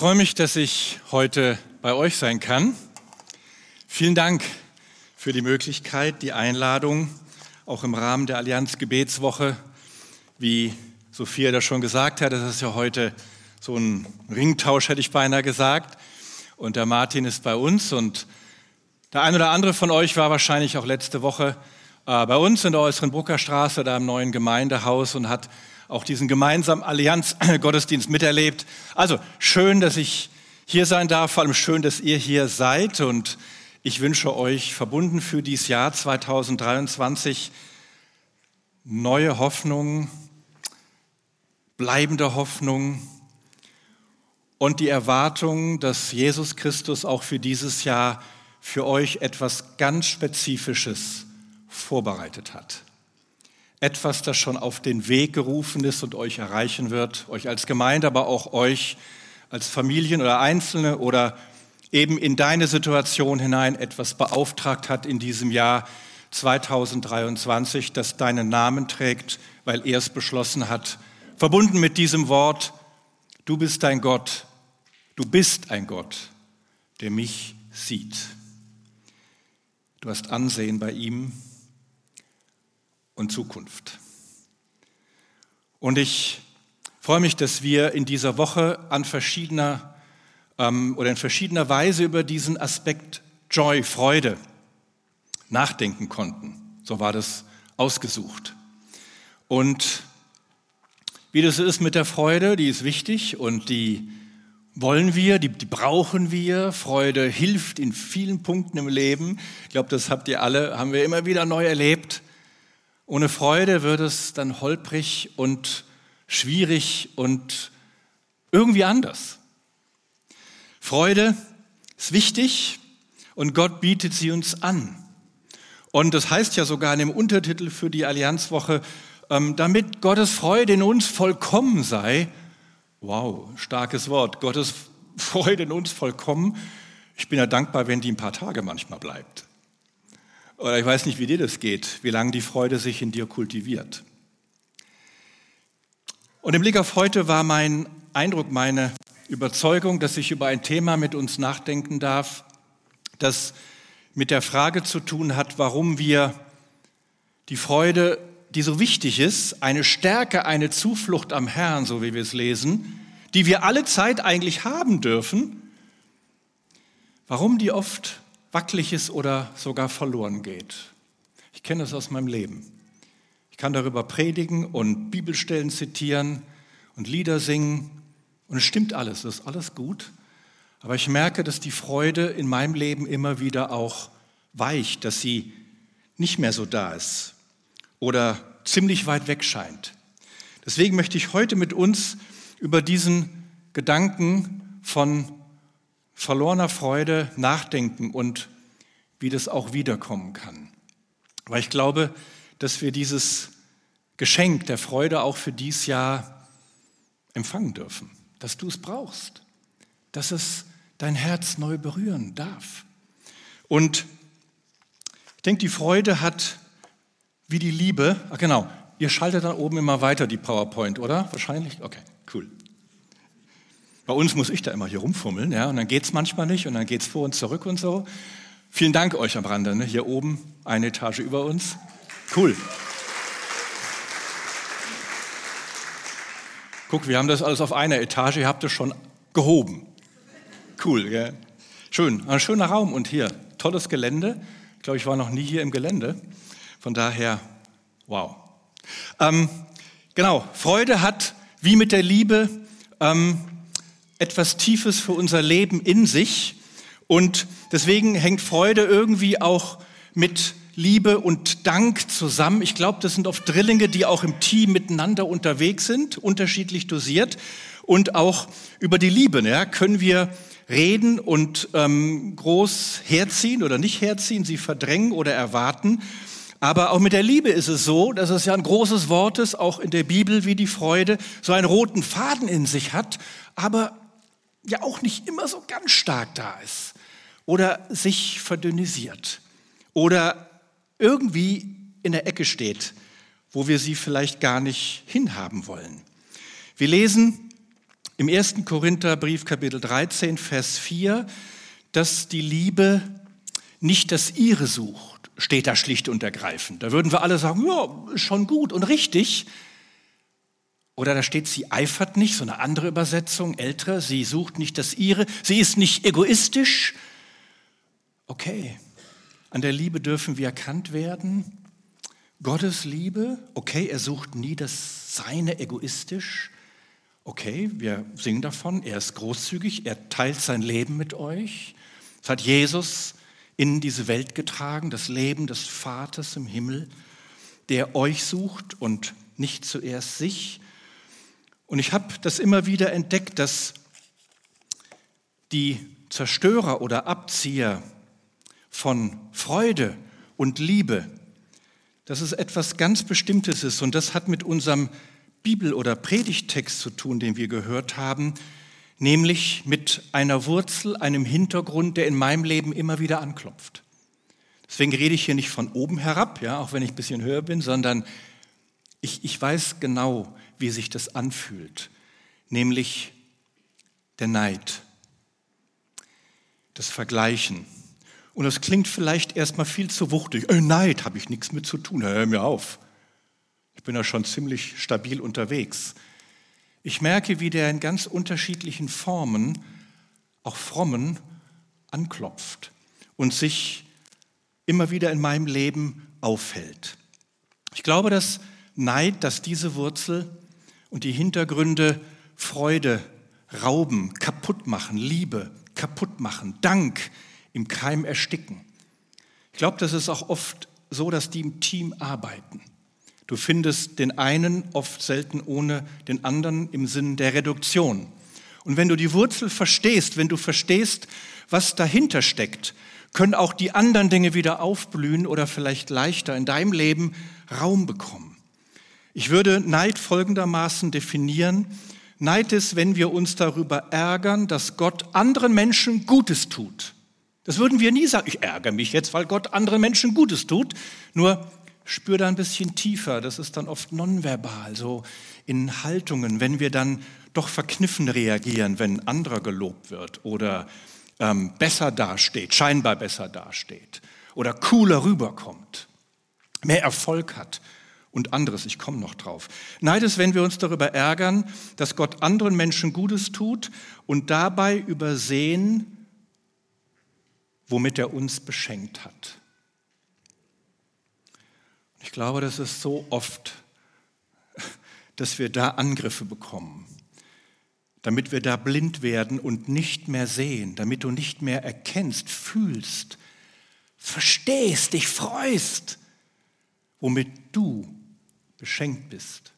freue mich, dass ich heute bei euch sein kann. Vielen Dank für die Möglichkeit, die Einladung, auch im Rahmen der Allianz Gebetswoche, wie Sophia das schon gesagt hat, das ist ja heute so ein Ringtausch, hätte ich beinahe gesagt. Und der Martin ist bei uns und der ein oder andere von euch war wahrscheinlich auch letzte Woche äh, bei uns in der äußeren Bruckerstraße, da im neuen Gemeindehaus und hat auch diesen gemeinsamen Allianz-Gottesdienst miterlebt. Also schön, dass ich hier sein darf, vor allem schön, dass ihr hier seid und ich wünsche euch verbunden für dieses Jahr 2023 neue Hoffnung, bleibende Hoffnung und die Erwartung, dass Jesus Christus auch für dieses Jahr für euch etwas ganz Spezifisches vorbereitet hat. Etwas, das schon auf den Weg gerufen ist und euch erreichen wird, euch als Gemeinde, aber auch euch als Familien oder Einzelne oder eben in deine Situation hinein etwas beauftragt hat in diesem Jahr 2023, das deinen Namen trägt, weil er es beschlossen hat, verbunden mit diesem Wort, du bist ein Gott, du bist ein Gott, der mich sieht. Du hast Ansehen bei ihm, und Zukunft. Und ich freue mich, dass wir in dieser Woche an verschiedener ähm, oder in verschiedener Weise über diesen Aspekt Joy, Freude nachdenken konnten. So war das ausgesucht. Und wie das ist mit der Freude, die ist wichtig und die wollen wir, die, die, brauchen wir. Freude hilft in vielen Punkten im Leben. Ich glaube, das habt ihr alle, haben wir immer wieder neu erlebt. Ohne Freude wird es dann holprig und schwierig und irgendwie anders. Freude ist wichtig und Gott bietet sie uns an. Und das heißt ja sogar in dem Untertitel für die Allianzwoche, ähm, damit Gottes Freude in uns vollkommen sei. Wow, starkes Wort. Gottes Freude in uns vollkommen. Ich bin ja dankbar, wenn die ein paar Tage manchmal bleibt. Oder ich weiß nicht, wie dir das geht, wie lange die Freude sich in dir kultiviert. Und im Blick auf heute war mein Eindruck, meine Überzeugung, dass ich über ein Thema mit uns nachdenken darf, das mit der Frage zu tun hat, warum wir die Freude, die so wichtig ist, eine Stärke, eine Zuflucht am Herrn, so wie wir es lesen, die wir alle Zeit eigentlich haben dürfen, warum die oft wackelig ist oder sogar verloren geht. Ich kenne das aus meinem Leben. Ich kann darüber predigen und Bibelstellen zitieren und Lieder singen und es stimmt alles, es ist alles gut. Aber ich merke, dass die Freude in meinem Leben immer wieder auch weicht, dass sie nicht mehr so da ist oder ziemlich weit weg scheint. Deswegen möchte ich heute mit uns über diesen Gedanken von verlorener Freude nachdenken und wie das auch wiederkommen kann. Weil ich glaube, dass wir dieses Geschenk der Freude auch für dieses Jahr empfangen dürfen, dass du es brauchst, dass es dein Herz neu berühren darf. Und ich denke, die Freude hat wie die Liebe, ach genau, ihr schaltet dann oben immer weiter die PowerPoint, oder? Wahrscheinlich? Okay, cool. Bei uns muss ich da immer hier rumfummeln, ja, und dann geht es manchmal nicht und dann geht es vor und zurück und so. Vielen Dank euch am Rande, ne? hier oben, eine Etage über uns. Cool. Guck, wir haben das alles auf einer Etage, ihr habt es schon gehoben. Cool, ja. Schön, ein schöner Raum und hier, tolles Gelände. Ich glaube, ich war noch nie hier im Gelände. Von daher, wow. Ähm, genau, Freude hat wie mit der Liebe ähm, etwas Tiefes für unser Leben in sich. Und deswegen hängt Freude irgendwie auch mit Liebe und Dank zusammen. Ich glaube, das sind oft Drillinge, die auch im Team miteinander unterwegs sind, unterschiedlich dosiert. Und auch über die Liebe ja, können wir reden und ähm, groß herziehen oder nicht herziehen, sie verdrängen oder erwarten. Aber auch mit der Liebe ist es so, dass es ja ein großes Wort ist, auch in der Bibel wie die Freude, so einen roten Faden in sich hat, aber ja auch nicht immer so ganz stark da ist oder sich verdünnisiert oder irgendwie in der Ecke steht, wo wir sie vielleicht gar nicht hinhaben wollen. Wir lesen im 1. Korintherbrief Kapitel 13, Vers 4, dass die Liebe nicht das ihre sucht, steht da schlicht und ergreifend. Da würden wir alle sagen, ja, schon gut und richtig. Oder da steht, sie eifert nicht, so eine andere Übersetzung, ältere, sie sucht nicht das ihre, sie ist nicht egoistisch. Okay, an der Liebe dürfen wir erkannt werden. Gottes Liebe, okay, er sucht nie das Seine egoistisch. Okay, wir singen davon, er ist großzügig, er teilt sein Leben mit euch. Das hat Jesus in diese Welt getragen, das Leben des Vaters im Himmel, der euch sucht und nicht zuerst sich. Und ich habe das immer wieder entdeckt, dass die Zerstörer oder Abzieher von Freude und Liebe, dass es etwas ganz Bestimmtes ist und das hat mit unserem Bibel- oder Predigttext zu tun, den wir gehört haben, nämlich mit einer Wurzel, einem Hintergrund, der in meinem Leben immer wieder anklopft. Deswegen rede ich hier nicht von oben herab, ja, auch wenn ich ein bisschen höher bin, sondern ich, ich weiß genau, wie sich das anfühlt, nämlich der Neid, das Vergleichen. Und das klingt vielleicht erstmal viel zu wuchtig. Äh, Neid habe ich nichts mit zu tun, hör mir auf. Ich bin ja schon ziemlich stabil unterwegs. Ich merke, wie der in ganz unterschiedlichen Formen, auch frommen, anklopft und sich immer wieder in meinem Leben auffällt. Ich glaube, dass Neid, dass diese Wurzel und die Hintergründe Freude rauben, kaputt machen, Liebe kaputt machen, Dank im Keim ersticken. Ich glaube, das ist auch oft so, dass die im Team arbeiten. Du findest den einen oft selten ohne den anderen im Sinn der Reduktion. Und wenn du die Wurzel verstehst, wenn du verstehst, was dahinter steckt, können auch die anderen Dinge wieder aufblühen oder vielleicht leichter in deinem Leben Raum bekommen. Ich würde Neid folgendermaßen definieren. Neid ist, wenn wir uns darüber ärgern, dass Gott anderen Menschen Gutes tut. Das würden wir nie sagen. Ich ärgere mich jetzt, weil Gott anderen Menschen Gutes tut. Nur spür da ein bisschen tiefer. Das ist dann oft nonverbal, so in Haltungen, wenn wir dann doch verkniffen reagieren, wenn anderer gelobt wird oder ähm, besser dasteht, scheinbar besser dasteht oder cooler rüberkommt, mehr Erfolg hat und anderes. Ich komme noch drauf. Neid ist, wenn wir uns darüber ärgern, dass Gott anderen Menschen Gutes tut und dabei übersehen, womit er uns beschenkt hat. Ich glaube, das ist so oft, dass wir da Angriffe bekommen, damit wir da blind werden und nicht mehr sehen, damit du nicht mehr erkennst, fühlst, verstehst, dich freust, womit du beschenkt bist.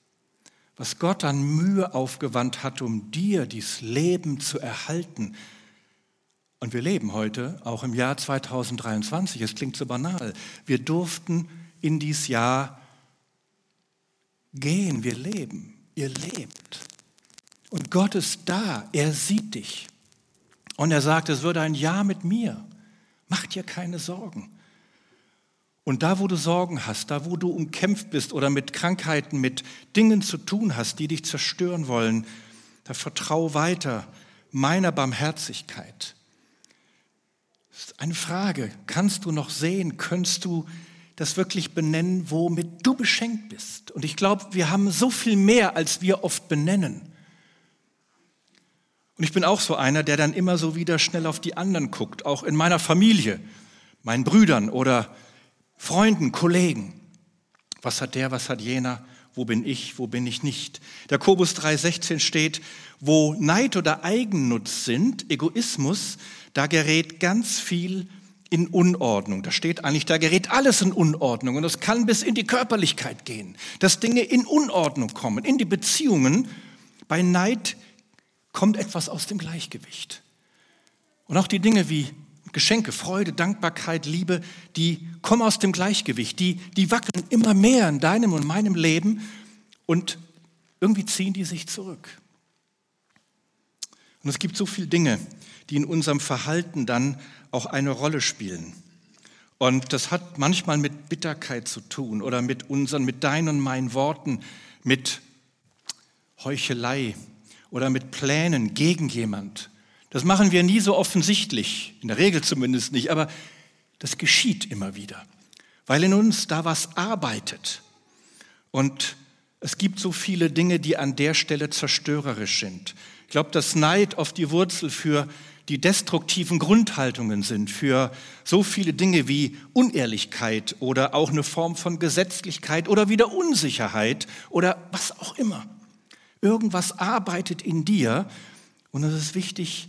Was Gott an Mühe aufgewandt hat, um dir dieses Leben zu erhalten. Und wir leben heute, auch im Jahr 2023, es klingt so banal, wir durften in dieses Jahr gehen. Wir leben. Ihr lebt. Und Gott ist da. Er sieht dich. Und er sagt, es wird ein Jahr mit mir. Mach dir keine Sorgen. Und da, wo du Sorgen hast, da, wo du umkämpft bist oder mit Krankheiten, mit Dingen zu tun hast, die dich zerstören wollen, da vertrau weiter meiner Barmherzigkeit. Das ist eine Frage. Kannst du noch sehen? Könntest du das wirklich benennen, womit du beschenkt bist. Und ich glaube, wir haben so viel mehr, als wir oft benennen. Und ich bin auch so einer, der dann immer so wieder schnell auf die anderen guckt, auch in meiner Familie, meinen Brüdern oder Freunden, Kollegen. Was hat der, was hat jener? Wo bin ich, wo bin ich nicht? Der Kobus 3,16 steht, wo Neid oder Eigennutz sind, Egoismus, da gerät ganz viel in Unordnung. Da steht eigentlich, da gerät alles in Unordnung und es kann bis in die Körperlichkeit gehen, dass Dinge in Unordnung kommen, in die Beziehungen. Bei Neid kommt etwas aus dem Gleichgewicht. Und auch die Dinge wie Geschenke, Freude, Dankbarkeit, Liebe, die kommen aus dem Gleichgewicht, die, die wackeln immer mehr in deinem und meinem Leben und irgendwie ziehen die sich zurück. Und es gibt so viele Dinge, die in unserem Verhalten dann auch eine Rolle spielen. Und das hat manchmal mit Bitterkeit zu tun oder mit unseren, mit deinen und meinen Worten, mit Heuchelei oder mit Plänen gegen jemand. Das machen wir nie so offensichtlich, in der Regel zumindest nicht, aber das geschieht immer wieder, weil in uns da was arbeitet. Und es gibt so viele Dinge, die an der Stelle zerstörerisch sind. Ich glaube, dass Neid oft die Wurzel für die destruktiven Grundhaltungen sind, für so viele Dinge wie Unehrlichkeit oder auch eine Form von Gesetzlichkeit oder wieder Unsicherheit oder was auch immer. Irgendwas arbeitet in dir und es ist wichtig,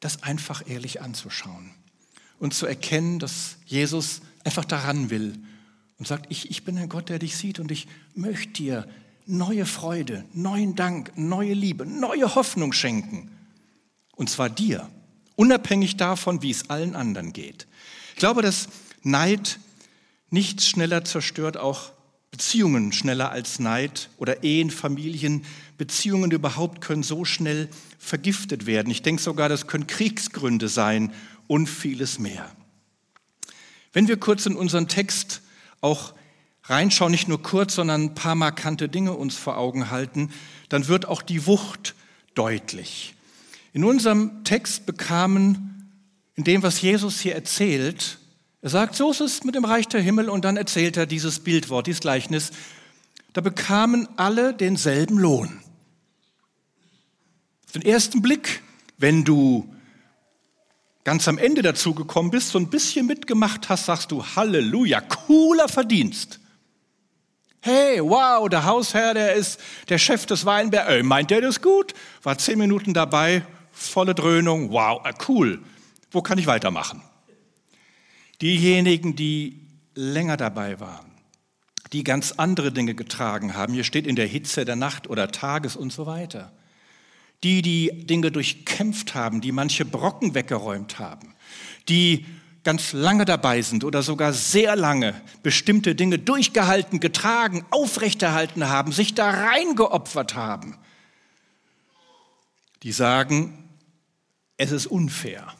das einfach ehrlich anzuschauen und zu erkennen, dass Jesus einfach daran will und sagt, ich, ich bin ein Gott, der dich sieht und ich möchte dir neue Freude, neuen Dank, neue Liebe, neue Hoffnung schenken. Und zwar dir, unabhängig davon, wie es allen anderen geht. Ich glaube, dass Neid nichts schneller zerstört, auch Beziehungen schneller als Neid oder Ehen, Familien, Beziehungen überhaupt können so schnell vergiftet werden. Ich denke sogar, das können Kriegsgründe sein und vieles mehr. Wenn wir kurz in unseren Text auch reinschauen, nicht nur kurz, sondern ein paar markante Dinge uns vor Augen halten, dann wird auch die Wucht deutlich. In unserem Text bekamen, in dem, was Jesus hier erzählt, er sagt, so ist es mit dem Reich der Himmel und dann erzählt er dieses Bildwort, dieses Gleichnis, da bekamen alle denselben Lohn. Auf den ersten Blick, wenn du ganz am Ende dazu gekommen bist, so ein bisschen mitgemacht hast, sagst du Halleluja, cooler Verdienst. Hey, wow, der Hausherr, der ist der Chef des Weinbergs. Äh, meint der das gut? War zehn Minuten dabei, volle Dröhnung. Wow, äh, cool. Wo kann ich weitermachen? Diejenigen, die länger dabei waren, die ganz andere Dinge getragen haben, hier steht in der Hitze der Nacht oder Tages und so weiter, die die Dinge durchkämpft haben, die manche Brocken weggeräumt haben, die ganz lange dabei sind oder sogar sehr lange bestimmte Dinge durchgehalten, getragen, aufrechterhalten haben, sich da reingeopfert haben, die sagen, es ist unfair.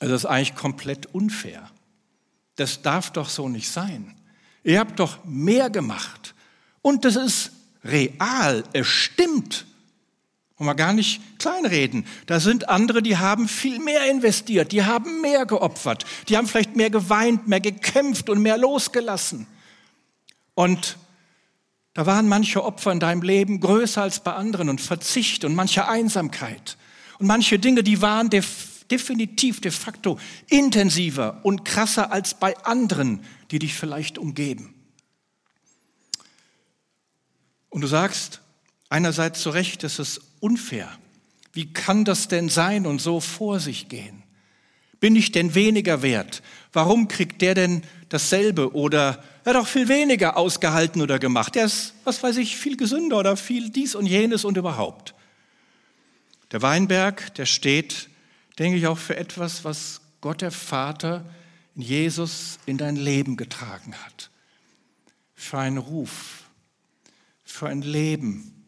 Es ist eigentlich komplett unfair. Das darf doch so nicht sein. Ihr habt doch mehr gemacht. Und das ist real, es stimmt. Und mal gar nicht kleinreden. Da sind andere, die haben viel mehr investiert, die haben mehr geopfert, die haben vielleicht mehr geweint, mehr gekämpft und mehr losgelassen. Und da waren manche Opfer in deinem Leben größer als bei anderen und Verzicht und manche Einsamkeit. Und manche Dinge, die waren def definitiv de facto intensiver und krasser als bei anderen, die dich vielleicht umgeben. Und du sagst, einerseits zu Recht, es ist unfair. Wie kann das denn sein und so vor sich gehen? Bin ich denn weniger wert? Warum kriegt der denn dasselbe oder er hat auch viel weniger ausgehalten oder gemacht? Der ist, was weiß ich, viel gesünder oder viel dies und jenes und überhaupt. Der Weinberg, der steht, denke ich, auch für etwas, was Gott der Vater in Jesus in dein Leben getragen hat. Für einen Ruf, für ein Leben,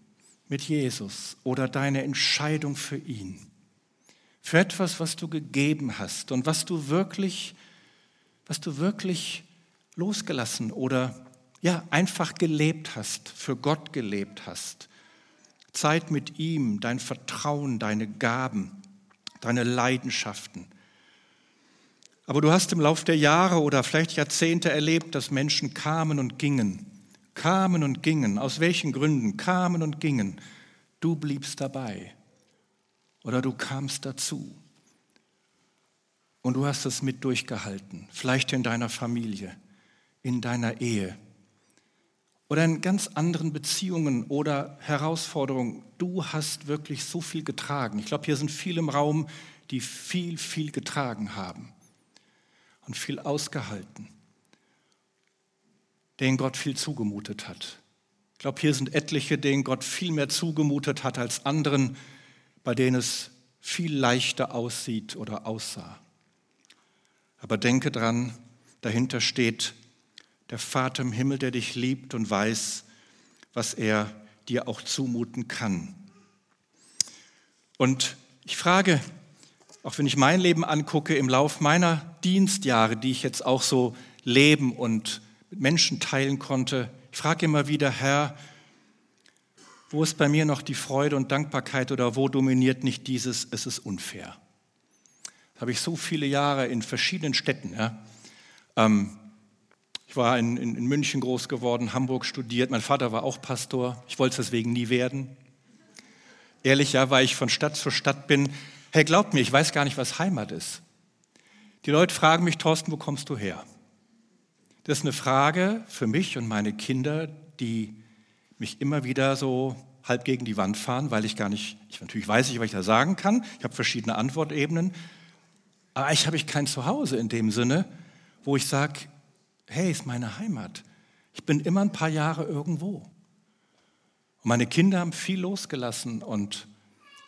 mit Jesus oder deine Entscheidung für ihn, für etwas, was du gegeben hast und was du wirklich, was du wirklich losgelassen oder ja, einfach gelebt hast, für Gott gelebt hast. Zeit mit ihm, dein Vertrauen, deine Gaben, deine Leidenschaften. Aber du hast im Lauf der Jahre oder vielleicht Jahrzehnte erlebt, dass Menschen kamen und gingen kamen und gingen, aus welchen Gründen? Kamen und gingen, du bliebst dabei. Oder du kamst dazu. Und du hast es mit durchgehalten, vielleicht in deiner Familie, in deiner Ehe oder in ganz anderen Beziehungen oder Herausforderungen. Du hast wirklich so viel getragen. Ich glaube, hier sind viele im Raum, die viel, viel getragen haben und viel ausgehalten denen Gott viel zugemutet hat. Ich glaube, hier sind etliche, denen Gott viel mehr zugemutet hat als anderen, bei denen es viel leichter aussieht oder aussah. Aber denke dran, dahinter steht der Vater im Himmel, der dich liebt und weiß, was er dir auch zumuten kann. Und ich frage, auch wenn ich mein Leben angucke, im Lauf meiner Dienstjahre, die ich jetzt auch so leben und mit Menschen teilen konnte. Ich frage immer wieder, Herr, Wo ist bei mir noch die Freude und Dankbarkeit oder wo dominiert nicht dieses, es ist unfair? Das habe ich so viele Jahre in verschiedenen Städten. Ja. Ähm, ich war in, in, in München groß geworden, Hamburg studiert. Mein Vater war auch Pastor. Ich wollte es deswegen nie werden. Ehrlich, ja, weil ich von Stadt zu Stadt bin. Hey, glaubt mir, ich weiß gar nicht, was Heimat ist. Die Leute fragen mich, Thorsten, wo kommst du her? Das ist eine Frage für mich und meine Kinder, die mich immer wieder so halb gegen die Wand fahren, weil ich gar nicht, ich natürlich weiß ich, was ich da sagen kann. Ich habe verschiedene Antwortebenen. Aber ich habe ich kein Zuhause in dem Sinne, wo ich sage, hey, ist meine Heimat. Ich bin immer ein paar Jahre irgendwo. Und meine Kinder haben viel losgelassen und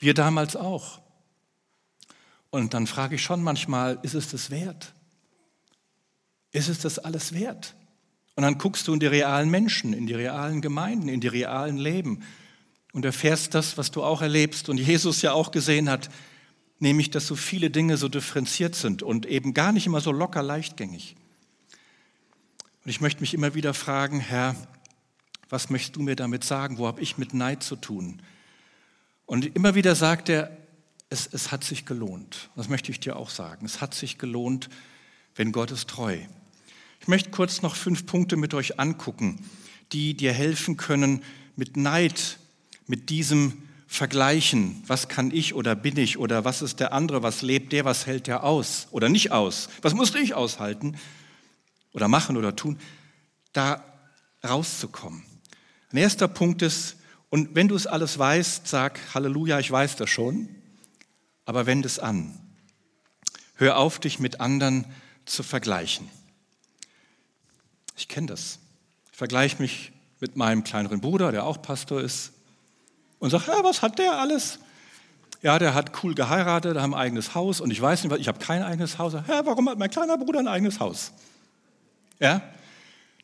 wir damals auch. Und dann frage ich schon manchmal, ist es das wert? Ist es das alles wert? Und dann guckst du in die realen Menschen, in die realen Gemeinden, in die realen Leben und erfährst das, was du auch erlebst und Jesus ja auch gesehen hat, nämlich, dass so viele Dinge so differenziert sind und eben gar nicht immer so locker leichtgängig. Und ich möchte mich immer wieder fragen, Herr, was möchtest du mir damit sagen? Wo habe ich mit Neid zu tun? Und immer wieder sagt er, es, es hat sich gelohnt. Das möchte ich dir auch sagen. Es hat sich gelohnt, wenn Gott ist treu. Ich möchte kurz noch fünf Punkte mit euch angucken, die dir helfen können, mit Neid, mit diesem Vergleichen, was kann ich oder bin ich oder was ist der andere, was lebt der, was hält der aus oder nicht aus, was musste ich aushalten oder machen oder tun, da rauszukommen. Ein erster Punkt ist, und wenn du es alles weißt, sag Halleluja, ich weiß das schon, aber wende es an. Hör auf, dich mit anderen zu vergleichen. Ich kenne das. Ich vergleiche mich mit meinem kleineren Bruder, der auch Pastor ist, und sage, ja, was hat der alles? Ja, der hat cool geheiratet, hat ein eigenes Haus und ich weiß nicht, ich habe kein eigenes Haus. Ja, warum hat mein kleiner Bruder ein eigenes Haus? Ja,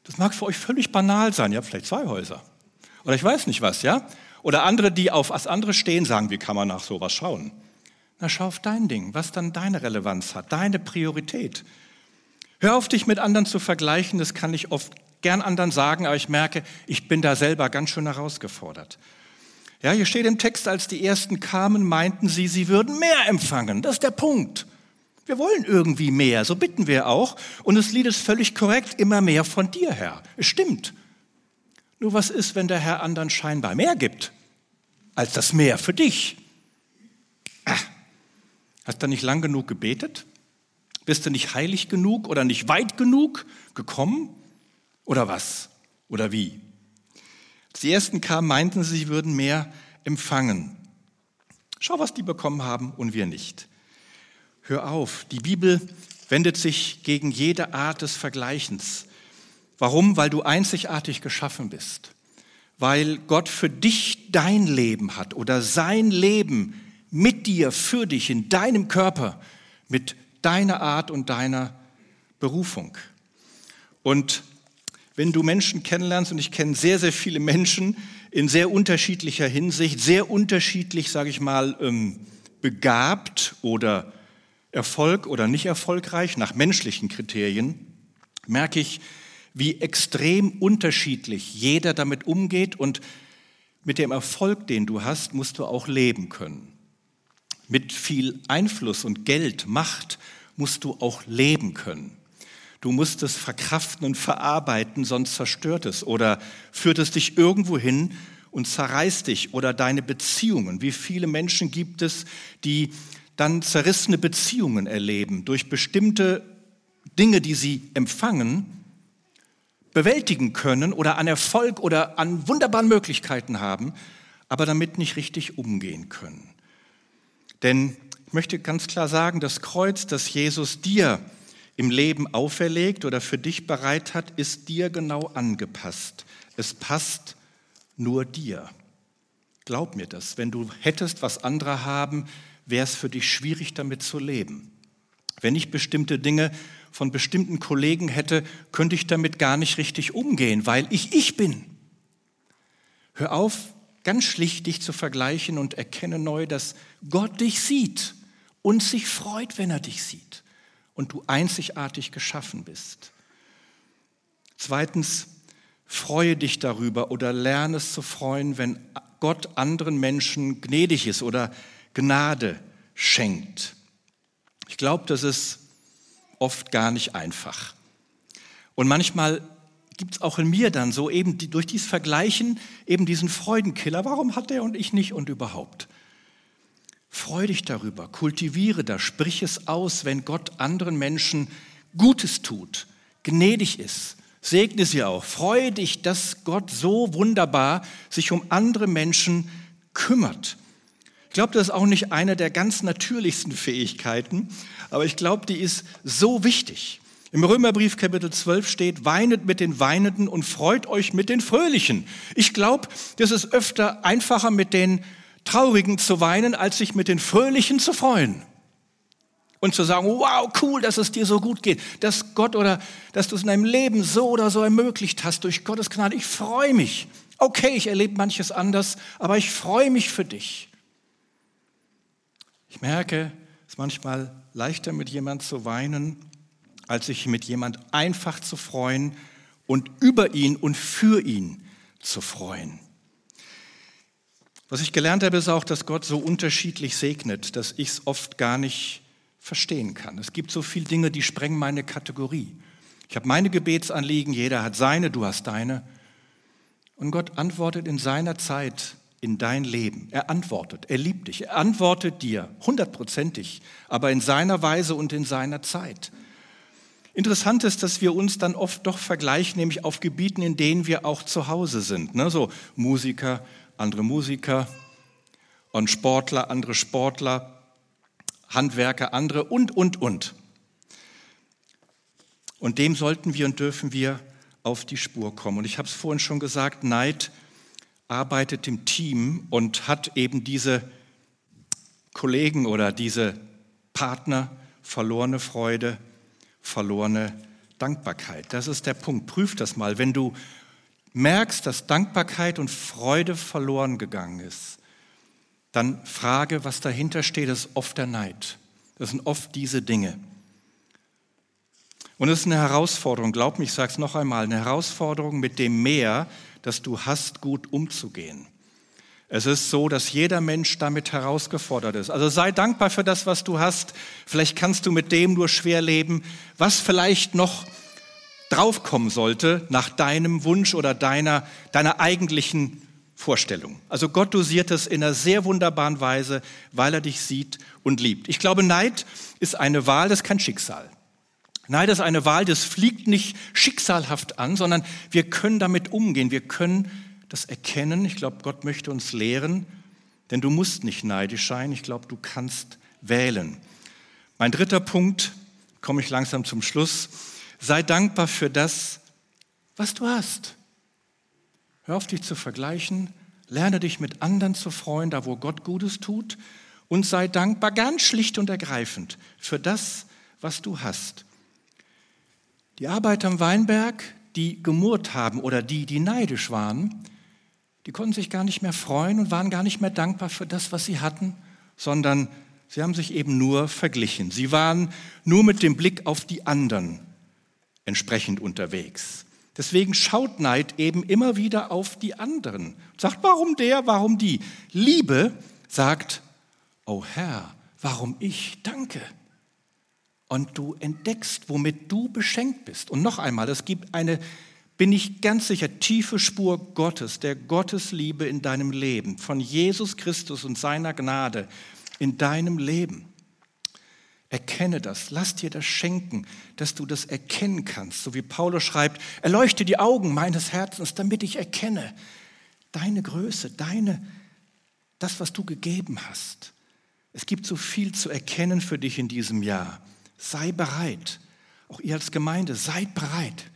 das mag für euch völlig banal sein. Ihr habt vielleicht zwei Häuser. Oder ich weiß nicht was, ja? Oder andere, die auf was anderes stehen, sagen, wie kann man nach sowas schauen? Na, schau auf dein Ding, was dann deine Relevanz hat, deine Priorität. Hör auf, dich mit anderen zu vergleichen, das kann ich oft gern anderen sagen, aber ich merke, ich bin da selber ganz schön herausgefordert. Ja, hier steht im Text, als die ersten kamen, meinten sie, sie würden mehr empfangen. Das ist der Punkt. Wir wollen irgendwie mehr, so bitten wir auch. Und das Lied ist völlig korrekt, immer mehr von dir, Herr. Es stimmt. Nur was ist, wenn der Herr anderen scheinbar mehr gibt als das Mehr für dich? Ah, hast du nicht lang genug gebetet? Bist du nicht heilig genug oder nicht weit genug gekommen? Oder was? Oder wie? Als die ersten kamen, meinten sie, sie würden mehr empfangen. Schau, was die bekommen haben und wir nicht. Hör auf, die Bibel wendet sich gegen jede Art des Vergleichens. Warum? Weil du einzigartig geschaffen bist. Weil Gott für dich dein Leben hat oder sein Leben mit dir, für dich, in deinem Körper, mit deiner Art und deiner Berufung. Und wenn du Menschen kennenlernst, und ich kenne sehr, sehr viele Menschen in sehr unterschiedlicher Hinsicht, sehr unterschiedlich, sage ich mal, ähm, begabt oder Erfolg oder nicht erfolgreich nach menschlichen Kriterien, merke ich, wie extrem unterschiedlich jeder damit umgeht und mit dem Erfolg, den du hast, musst du auch leben können. Mit viel Einfluss und Geld, Macht musst du auch leben können. Du musst es verkraften und verarbeiten, sonst zerstört es oder führt es dich irgendwo hin und zerreißt dich oder deine Beziehungen. Wie viele Menschen gibt es, die dann zerrissene Beziehungen erleben durch bestimmte Dinge, die sie empfangen, bewältigen können oder an Erfolg oder an wunderbaren Möglichkeiten haben, aber damit nicht richtig umgehen können. Denn ich möchte ganz klar sagen, das Kreuz, das Jesus dir im Leben auferlegt oder für dich bereit hat, ist dir genau angepasst. Es passt nur dir. Glaub mir das. Wenn du hättest, was andere haben, wäre es für dich schwierig, damit zu leben. Wenn ich bestimmte Dinge von bestimmten Kollegen hätte, könnte ich damit gar nicht richtig umgehen, weil ich ich bin. Hör auf, ganz schlicht dich zu vergleichen und erkenne neu, dass Gott dich sieht und sich freut, wenn er dich sieht und du einzigartig geschaffen bist. Zweitens, freue dich darüber oder lerne es zu freuen, wenn Gott anderen Menschen gnädig ist oder Gnade schenkt. Ich glaube, das ist oft gar nicht einfach. Und manchmal gibt es auch in mir dann so eben die, durch dieses Vergleichen eben diesen Freudenkiller. Warum hat er und ich nicht und überhaupt? Freu dich darüber, kultiviere das, sprich es aus, wenn Gott anderen Menschen Gutes tut, gnädig ist. Segne sie auch. Freue dich, dass Gott so wunderbar sich um andere Menschen kümmert. Ich glaube, das ist auch nicht eine der ganz natürlichsten Fähigkeiten, aber ich glaube, die ist so wichtig. Im Römerbrief Kapitel 12 steht, weinet mit den Weinenden und freut euch mit den Fröhlichen. Ich glaube, das ist öfter einfacher mit den Traurigen zu weinen, als sich mit den Fröhlichen zu freuen. Und zu sagen, wow, cool, dass es dir so gut geht, dass Gott oder dass du es in deinem Leben so oder so ermöglicht hast durch Gottes Gnade. Ich freue mich. Okay, ich erlebe manches anders, aber ich freue mich für dich. Ich merke, es ist manchmal leichter mit jemand zu weinen, als sich mit jemand einfach zu freuen und über ihn und für ihn zu freuen. Was ich gelernt habe, ist auch, dass Gott so unterschiedlich segnet, dass ich es oft gar nicht verstehen kann. Es gibt so viele Dinge, die sprengen meine Kategorie. Ich habe meine Gebetsanliegen, jeder hat seine, du hast deine. Und Gott antwortet in seiner Zeit in dein Leben. Er antwortet, er liebt dich, er antwortet dir hundertprozentig, aber in seiner Weise und in seiner Zeit. Interessant ist, dass wir uns dann oft doch vergleichen, nämlich auf Gebieten, in denen wir auch zu Hause sind. Ne? So Musiker, andere Musiker und Sportler, andere Sportler, Handwerker, andere und, und, und. Und dem sollten wir und dürfen wir auf die Spur kommen. Und ich habe es vorhin schon gesagt, Neid arbeitet im Team und hat eben diese Kollegen oder diese Partner verlorene Freude, verlorene Dankbarkeit. Das ist der Punkt. Prüf das mal. Wenn du merkst, dass Dankbarkeit und Freude verloren gegangen ist, dann frage, was dahinter steht. Das ist oft der Neid. Das sind oft diese Dinge. Und es ist eine Herausforderung, glaub mir, ich sage es noch einmal, eine Herausforderung, mit dem Meer, das du hast, gut umzugehen. Es ist so, dass jeder Mensch damit herausgefordert ist. Also sei dankbar für das, was du hast. Vielleicht kannst du mit dem nur schwer leben, was vielleicht noch draufkommen sollte nach deinem Wunsch oder deiner, deiner eigentlichen Vorstellung. Also Gott dosiert es in einer sehr wunderbaren Weise, weil er dich sieht und liebt. Ich glaube, Neid ist eine Wahl, das ist kein Schicksal. Neid ist eine Wahl, das fliegt nicht schicksalhaft an, sondern wir können damit umgehen. Wir können das erkennen. Ich glaube, Gott möchte uns lehren, denn du musst nicht neidisch sein. Ich glaube, du kannst wählen. Mein dritter Punkt, komme ich langsam zum Schluss. Sei dankbar für das, was du hast. Hör auf dich zu vergleichen, lerne dich mit anderen zu freuen, da wo Gott Gutes tut, und sei dankbar ganz schlicht und ergreifend für das, was du hast. Die Arbeiter am Weinberg, die gemurrt haben oder die, die neidisch waren, die konnten sich gar nicht mehr freuen und waren gar nicht mehr dankbar für das, was sie hatten, sondern sie haben sich eben nur verglichen. Sie waren nur mit dem Blick auf die anderen entsprechend unterwegs. Deswegen schaut Neid eben immer wieder auf die anderen. Sagt, warum der, warum die? Liebe sagt, oh Herr, warum ich? Danke. Und du entdeckst, womit du beschenkt bist. Und noch einmal, es gibt eine bin ich ganz sicher, tiefe Spur Gottes, der Gottesliebe in deinem Leben, von Jesus Christus und seiner Gnade in deinem Leben. Erkenne das, lass dir das schenken, dass du das erkennen kannst. So wie Paulus schreibt, erleuchte die Augen meines Herzens, damit ich erkenne deine Größe, deine, das, was du gegeben hast. Es gibt so viel zu erkennen für dich in diesem Jahr. Sei bereit. Auch ihr als Gemeinde, seid bereit.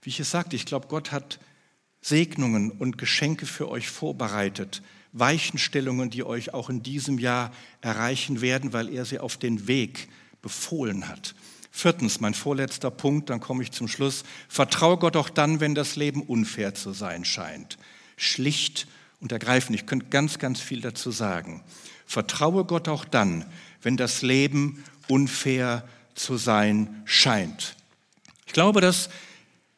Wie ich es sagte, ich glaube, Gott hat Segnungen und Geschenke für euch vorbereitet, Weichenstellungen, die euch auch in diesem Jahr erreichen werden, weil er sie auf den Weg befohlen hat. Viertens, mein vorletzter Punkt, dann komme ich zum Schluss. Vertraue Gott auch dann, wenn das Leben unfair zu sein scheint. Schlicht und ergreifend. Ich könnte ganz, ganz viel dazu sagen. Vertraue Gott auch dann, wenn das Leben unfair zu sein scheint. Ich glaube, dass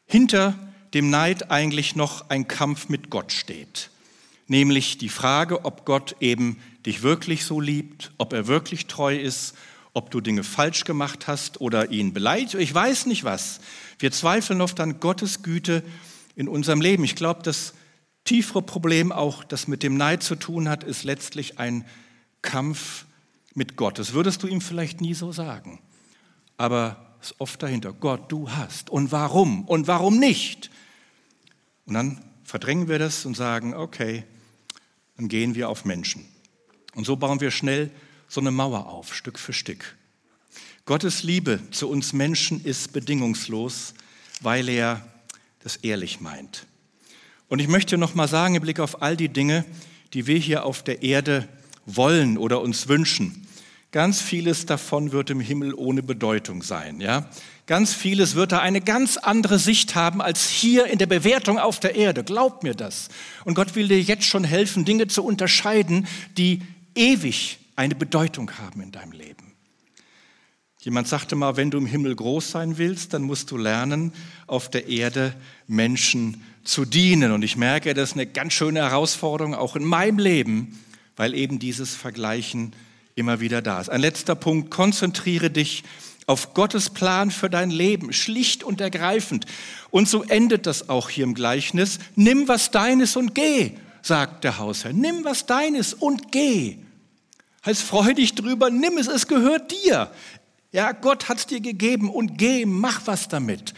hinter dem Neid eigentlich noch ein Kampf mit Gott steht. nämlich die Frage, ob Gott eben dich wirklich so liebt, ob er wirklich treu ist, ob du Dinge falsch gemacht hast oder ihn beleidigt. Ich weiß nicht was. Wir zweifeln oft an Gottes Güte in unserem Leben. Ich glaube, das tiefere Problem auch, das mit dem Neid zu tun hat, ist letztlich ein Kampf mit Gott. Das würdest du ihm vielleicht nie so sagen. Aber ist oft dahinter, Gott, du hast. Und warum? Und warum nicht? Und dann verdrängen wir das und sagen, okay, dann gehen wir auf Menschen. Und so bauen wir schnell so eine Mauer auf, Stück für Stück. Gottes Liebe zu uns Menschen ist bedingungslos, weil er das ehrlich meint. Und ich möchte noch mal sagen im Blick auf all die Dinge, die wir hier auf der Erde wollen oder uns wünschen. Ganz vieles davon wird im Himmel ohne Bedeutung sein, ja? Ganz vieles wird da eine ganz andere Sicht haben als hier in der Bewertung auf der Erde. Glaub mir das. Und Gott will dir jetzt schon helfen, Dinge zu unterscheiden, die ewig eine Bedeutung haben in deinem Leben. Jemand sagte mal, wenn du im Himmel groß sein willst, dann musst du lernen, auf der Erde Menschen zu dienen. Und ich merke, das ist eine ganz schöne Herausforderung, auch in meinem Leben, weil eben dieses Vergleichen immer wieder da ist. Ein letzter Punkt, konzentriere dich auf Gottes Plan für dein Leben, schlicht und ergreifend. Und so endet das auch hier im Gleichnis. Nimm was deines und geh, sagt der Hausherr. Nimm was deines und geh. Heißt freudig drüber, nimm es, es gehört dir. Ja, Gott hat es dir gegeben und geh, mach was damit.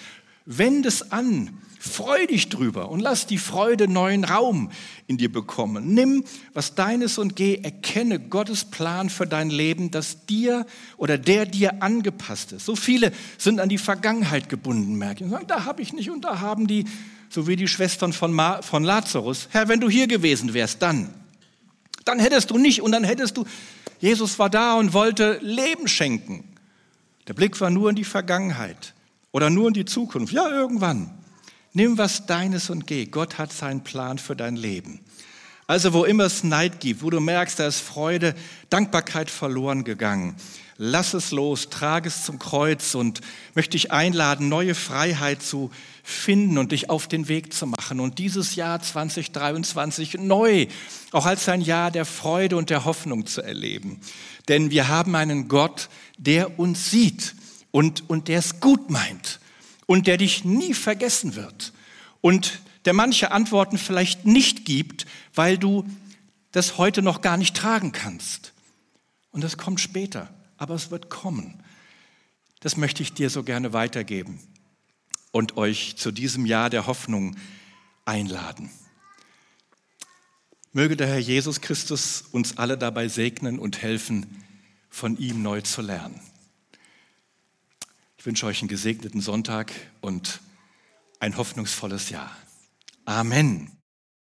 Wend es an. Freu dich drüber und lass die Freude neuen Raum in dir bekommen. Nimm, was deines und geh, erkenne Gottes Plan für dein Leben, das dir oder der dir angepasst ist. So viele sind an die Vergangenheit gebunden, merken. Sagen, da habe ich nicht und da haben die, so wie die Schwestern von, Ma, von Lazarus. Herr, wenn du hier gewesen wärst, dann. Dann hättest du nicht und dann hättest du. Jesus war da und wollte Leben schenken. Der Blick war nur in die Vergangenheit oder nur in die Zukunft. Ja, irgendwann. Nimm was deines und geh. Gott hat seinen Plan für dein Leben. Also wo immer es Neid gibt, wo du merkst, da ist Freude, Dankbarkeit verloren gegangen, lass es los, trage es zum Kreuz und möchte dich einladen, neue Freiheit zu finden und dich auf den Weg zu machen und dieses Jahr 2023 neu, auch als ein Jahr der Freude und der Hoffnung zu erleben. Denn wir haben einen Gott, der uns sieht und, und der es gut meint und der dich nie vergessen wird und der manche Antworten vielleicht nicht gibt, weil du das heute noch gar nicht tragen kannst. Und das kommt später, aber es wird kommen. Das möchte ich dir so gerne weitergeben und euch zu diesem Jahr der Hoffnung einladen. Möge der Herr Jesus Christus uns alle dabei segnen und helfen, von ihm neu zu lernen. Ich wünsche euch einen gesegneten Sonntag und ein hoffnungsvolles Jahr. Amen.